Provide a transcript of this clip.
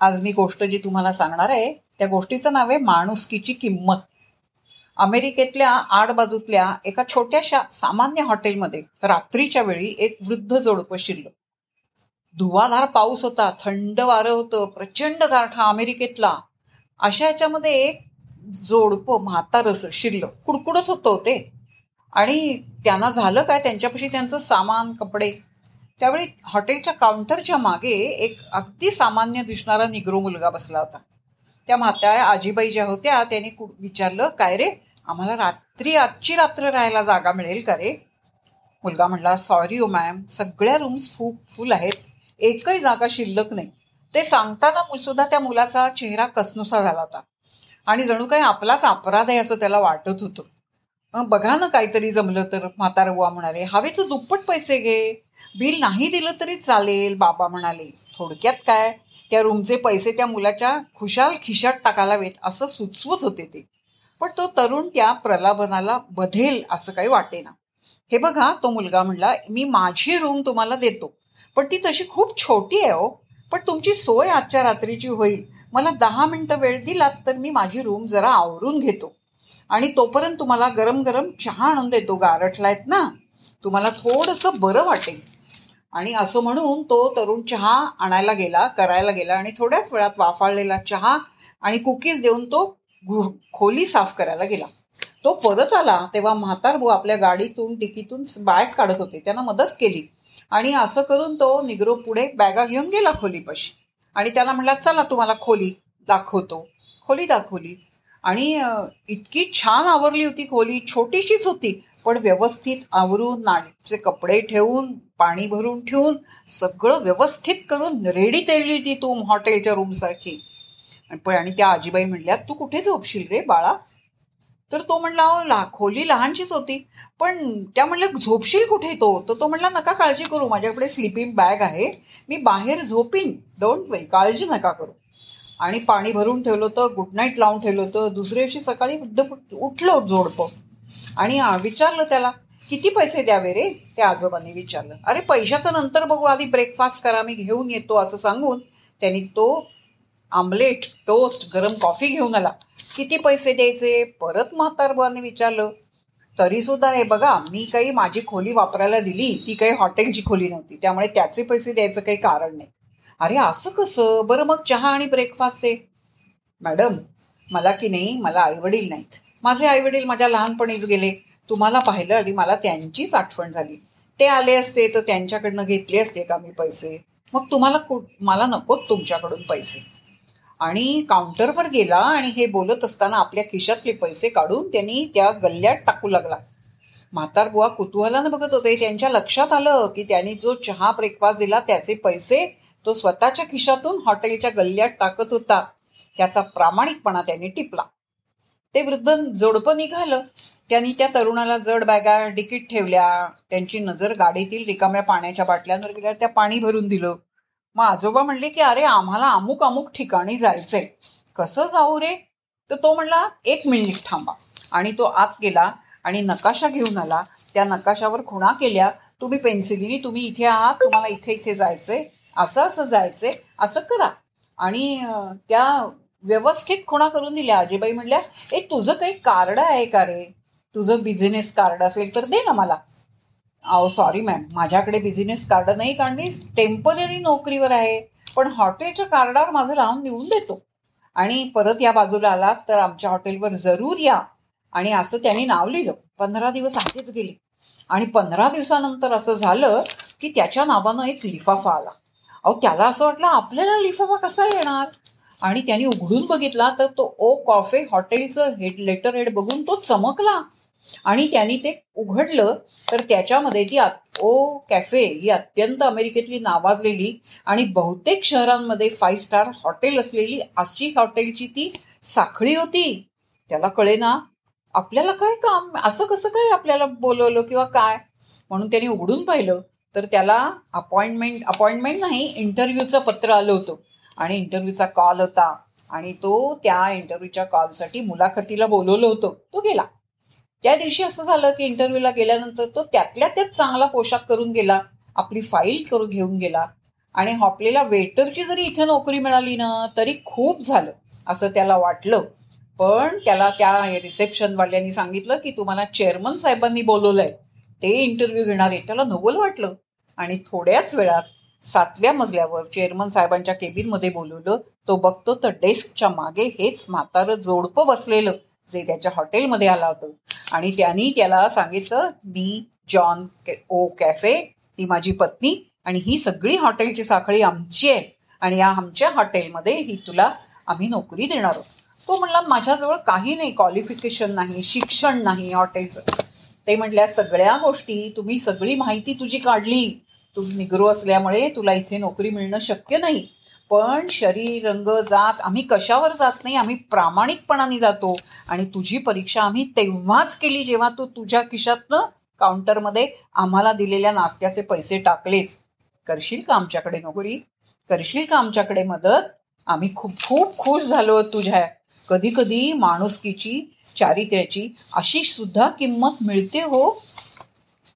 आज मी गोष्ट जी तुम्हाला सांगणार आहे त्या गोष्टीचं नाव आहे माणुसकीची किंमत. अमेरिकेतल्या आडबाजूतल्या एका छोट्याशा सामान्य हॉटेलमध्ये रात्रीच्या वेळी एक वृद्ध जोडपं शिरलं. धुवाधार पाऊस होता थंड वारं होतं प्रचंड गारठा अमेरिकेतला. अशा याच्यामध्ये एक जोडपं म्हातारस शिरलं. कुडकुडत होतं ते. आणि त्यांना झालं काय? त्यांच्यापाशी त्यांचं सामान कपडे त्यावेळी हॉटेलच्या काउंटरच्या मागे एक अगदी सामान्य दिसणारा निग्रो मुलगा बसला होता. त्या म्हात्या आजीबाई ज्या होत्या त्यांनी विचारलं काय रे आम्हाला रात्री आजची रात्र राहायला जागा मिळेल का रे? मुलगा म्हणला सॉरी ओ मॅम सगळ्या रूम्स फू फुल आहेत. एकही जागा शिल्लक नाही. ते सांगताना सुद्धा त्या मुलाचा चेहरा कसनुसा झाला होता. आणि जणू काही आपलाच अपराध आहे असं त्याला वाटत होतं. बघा ना काहीतरी जमलं तर म्हातारा बुवा म्हणाले. हवे तू दुप्पट पैसे घे. बिल नाही दिलं तरी चालेल बाबा म्हणाले. थोडक्यात काय? त्या रूमचे पैसे त्या मुलाच्या खुशाल खिशात टाकायला वेत असं सुचवत होते ते. पण तो तरुण त्या प्रलाभनाला बधेल असं काही वाटेना. हे बघा तो मुलगा म्हणला मी माझी रूम तुम्हाला देतो. पण ती तशी खूप छोटी आहे हो. पण तुमची सोय आजच्या रात्रीची होईल. मला दहा मिनटं वेळ दिलात तर मी माझी रूम जरा आवरून घेतो. आणि तोपर्यंत तुम्हाला गरम गरम चहा आणून देतो. गारठला आहेत ना? तुम्हाला थोडंसं बरं वाटेल. आणि असं म्हणून तो तरुण चहा आणायला गेला करायला गेला आणि थोड्याच वेळात वाफाळलेला चहा आणि कुकीज देऊन तो खोली साफ करायला गेला. तो परत आला तेव्हा म्हातारबू आपल्या गाडीतून टिकीतून बॅग काढत होते. त्यांना मदत केली आणि असं करून तो निग्रो पुढे बॅगा घेऊन गेला खोलीपाशी. आणि त्याला म्हणला चला तुम्हाला खोली दाखवतो. खोली दाखवली आणि इतकी छान आवरली होती खोली छोटीशीच होती. पण व्यवस्थित आवरून नाडीचे कपडे ठेवून पाणी भरून ठेवून सगळं व्यवस्थित करून रेडी तेरली ती तू हॉटेलच्या रूमसारखी पण आणि त्या आजीबाई म्हणल्या तू कुठे झोपशील रे बाळा? तर तो म्हणला ला खोली लहानशीच होती. पण त्या म्हणलं झोपशील कुठे तो? तर तो म्हणला नका काळजी करू माझ्याकडे स्लिपिंग बॅग आहे. मी बाहेर झोपीन. डोंट वे काळजी नका करू. आणि पाणी भरून ठेवलं होतं गुड नाईट लावून ठेवलं होतं. दुसऱ्या दिवशी सकाळी उठलं जोडपं. आणि विचारलं त्याला किती पैसे द्यावे रे? त्या आजोबांनी विचारलं अरे पैशाचं नंतर बघू आधी ब्रेकफास्ट करा मी घेऊन येतो असं सांगून त्यांनी तो आमलेट टोस्ट गरम कॉफी घेऊन आला. किती पैसे द्यायचे? परत म्हातारबाने विचारलं तरीसुद्धा हे बघा मी काही माझी खोली वापरायला दिली ती काही हॉटेलची खोली नव्हती त्यामुळे त्याचे पैसे द्यायचं काही कारण नाही. अरे असं कसं? बरं मग चहा आणि ब्रेकफास्टचे मॅडम मला की नाही मला आईवडील नाहीत. माझे आईवडील माझ्या लहानपणीच गेले. तुम्हाला पाहिलं आणि मला त्यांचीच आठवण झाली. ते आले असते तर त्यांच्याकडनं घेतले असते का मी पैसे? मग तुम्हाला कु मला नकोत तुमच्याकडून पैसे. आणि काउंटरवर गेला आणि हे बोलत असताना आपल्या खिशातले पैसे काढून त्यांनी त्या गल्ल्यात टाकू लागला. म्हातार बुवा कुतूहलानं बघत होते. त्यांच्या लक्षात आलं की त्यांनी जो चहा ब्रेकफास्ट दिला त्याचे पैसे तो स्वतःच्या खिशातून हॉटेलच्या गल्ल्यात टाकत होता. त्याचा प्रामाणिकपणा त्यांनी टिपला. ते वृद्ध जोडपं निघालं. त्यांनी त्या तरुणाला जड बॅगा डिकीट ठेवल्या. त्यांची नजर गाडीतील रिकाम्या पाण्याच्या बाटल्यांवर गेल्या. त्या पाणी भरून दिलं. मग आजोबा म्हणले की अरे आम्हाला अमुक अमुक ठिकाणी जायचंय. कसं जाऊ रे? तर तो म्हणला एक मिनिट थांबा. आणि तो आत गेला आणि नकाशा घेऊन आला. त्या नकाशावर खुणा केल्या. तुम्ही पेन्सिलीनी तुम्ही इथे आहात. तुम्हाला इथे इथे जायचंय. असं असं जायचंय. असं करा. आणि त्या व्यवस्थित खुणा करून दिल्या. आजीबाई म्हणल्या ए तुझं काही कार्ड आहे का रे? तुझं बिझनेस कार्ड असेल तर दे ना मला. अहो सॉरी मॅम माझ्याकडे बिझनेस कार्ड नाही कारण मी टेंपररी नोकरीवर आहे. पण हॉटेलच्या कार्डावर माझं लावून देऊन देतो. आणि परत या बाजूला आलात तर आमच्या हॉटेलवर जरूर या. आणि असं त्यांनी नाव लिहिलं. पंधरा दिवस असेच गेले. आणि पंधरा दिवसानंतर असं झालं की त्याच्या नावानं एक लिफाफा आला. अहो त्याला असं वाटलं आपल्याला लिफाफा कसा येणार? आणि त्याने उघडून बघितला तर तो ओ कॉफे हॉटेलचं हेड लेटर हेड बघून तो चमकला. आणि त्यांनी ते उघडलं तर त्याच्यामध्ये ती ओ कॅफे ही अत्यंत अमेरिकेतली नावाजलेली आणि बहुतेक शहरांमध्ये फाईव्ह स्टार हॉटेल असलेली अशी हॉटेलची ती साखळी होती. त्याला कळे ना आपल्याला काय काम? असं कसं काय आपल्याला बोलवलं किंवा काय? म्हणून त्यांनी उघडून पाहिलं. तर त्याला अपॉइंटमेंट अपॉइंटमेंट नाही इंटरव्ह्यूचं पत्र आलं होतं. आणि इंटरव्ह्यूचा कॉल होता. आणि तो त्या इंटरव्ह्यूच्या कॉलसाठी मुलाखतीला बोलवलं होतं. तो गेला. त्या दिवशी असं झालं की इंटरव्ह्यूला गेल्यानंतर तो त्यातल्या त्यात चांगला पोशाख करून गेला. आपली फाईल करून घेऊन गेला. आणि हॉपलेला वेटरची जरी इथे नोकरी मिळाली ना तरी खूप झालं असं त्याला वाटलं. पण त्याला त्या रिसेप्शनवाल्यांनी सांगितलं की तुम्हाला चेअरमन साहेबांनी बोलवलंय. ते इंटरव्ह्यू घेणार. आहे त्याला नवल वाटलं. आणि थोड्याच वेळात सातव्या मजल्यावर चेअरमन साहेबांच्या केबिनमध्ये बोलवलं तो बघतो तर डेस्कच्या मागे हेच म्हातारं जोडपं बसलेलं जे त्याच्या हॉटेलमध्ये आला होतं. आणि त्यांनी त्याला सांगितलं मी जॉन ओ कॅफे ही माझी पत्नी आणि ही सगळी हॉटेलची साखळी आमची आहे आणि या आमच्या हॉटेलमध्ये ही तुला आम्ही नोकरी देणार आहोत. तो म्हणला माझ्याजवळ काही नाही क्वालिफिकेशन नाही शिक्षण नाही हॉटेलचं. ते म्हटल्या सगळ्या गोष्टी तुम्ही सगळी माहिती तुझी काढली. तू निग्रो असल्यामुळे तुला इथे नोकरी मिळणं शक्य नाही. पण शरीर रंग जात आम्ही कशावर जात नाही आम्ही प्रामाणिकपणाने जातो. आणि तुझी परीक्षा आम्ही तेव्हाच केली जेव्हा तू तुझ्या खिशातनं काउंटरमध्ये आम्हाला दिलेल्या नाश्त्याचे पैसे टाकलेस. करशील का आमच्याकडे नोकरी? करशील का आमच्याकडे मदत? आम्ही खूप खूप खुश झालो तुझ्या. कधी कधी माणुसकीची चारित्र्याची अशी सुद्धा किंमत मिळते हो.